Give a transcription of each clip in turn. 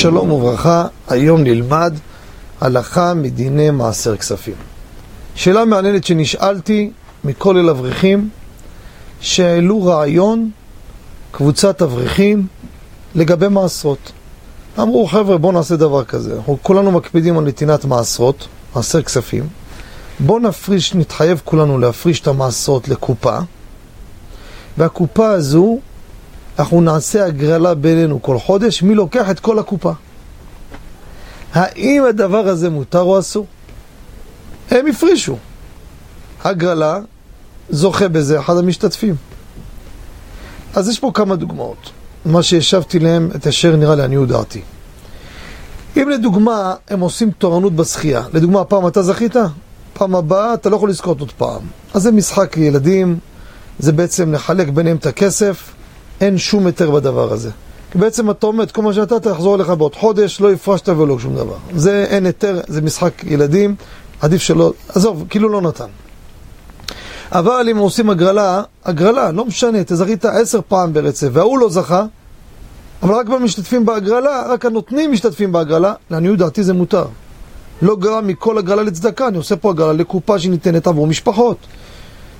שלום וברכה, היום נלמד הלכה מדיני מעשר כספים. שאלה מעניינת שנשאלתי מכל אל אברכים שהעלו רעיון, קבוצת אברכים, לגבי מעשרות. אמרו, חבר'ה, בואו נעשה דבר כזה. אנחנו כולנו מקפידים על נתינת מעשרות, מעשר כספים. בואו נפריש, נתחייב כולנו להפריש את המעשרות לקופה, והקופה הזו אנחנו נעשה הגרלה בינינו כל חודש, מי לוקח את כל הקופה. האם הדבר הזה מותר או אסור? הם הפרישו. הגרלה, זוכה בזה אחד המשתתפים. אז יש פה כמה דוגמאות. מה שהשבתי להם, את אשר נראה לעניות דעתי. אם לדוגמה הם עושים תורנות בשחייה, לדוגמה פעם אתה זכית, פעם הבאה אתה לא יכול לזכות עוד פעם. אז זה משחק ילדים, זה בעצם לחלק ביניהם את הכסף, אין שום היתר בדבר הזה. כי בעצם אתה עומד, כל מה שאתה תחזור אליך בעוד חודש, לא הפרשת ולא שום דבר. זה אין היתר, זה משחק ילדים, עדיף שלא, עזוב, כאילו לא נתן. אבל אם עושים הגרלה, הגרלה, לא משנה, אתה זכית עשר פעם ברצף, וההוא לא זכה, אבל רק במשתתפים בהגרלה, רק הנותנים משתתפים בהגרלה, לעניות דעתי זה מותר. לא גרם מכל הגרלה לצדקה, אני עושה פה הגרלה לקופה שניתנת עבור משפחות.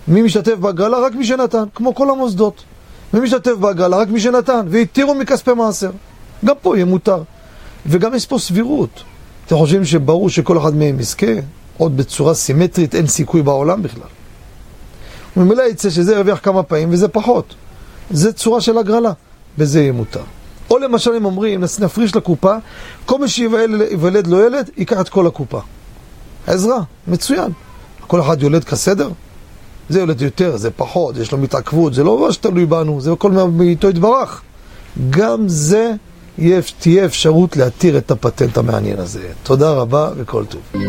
מי משתתף בהגרלה? רק מי שנתן, כמו כל המוסדות. מי משתתף בהגרלה? רק מי שנתן, והתירו מכספי מעשר. גם פה יהיה מותר. וגם יש פה סבירות. אתם חושבים שברור שכל אחד מהם יזכה? עוד בצורה סימטרית אין סיכוי בעולם בכלל. וממילא יצא שזה ירוויח כמה פעמים וזה פחות. זה צורה של הגרלה, בזה יהיה מותר. או למשל הם אומרים, נפריש לקופה, כל מי שיוולד לו ילד, ייקח את כל הקופה. עזרה, מצוין. כל אחד יולד כסדר? זה יולד יותר, זה פחות, יש לו מתעכבות, זה לא ממש תלוי בנו, זה הכל מאיתו יתברך. גם זה תהיה אפשרות להתיר את הפטנט המעניין הזה. תודה רבה וכל טוב.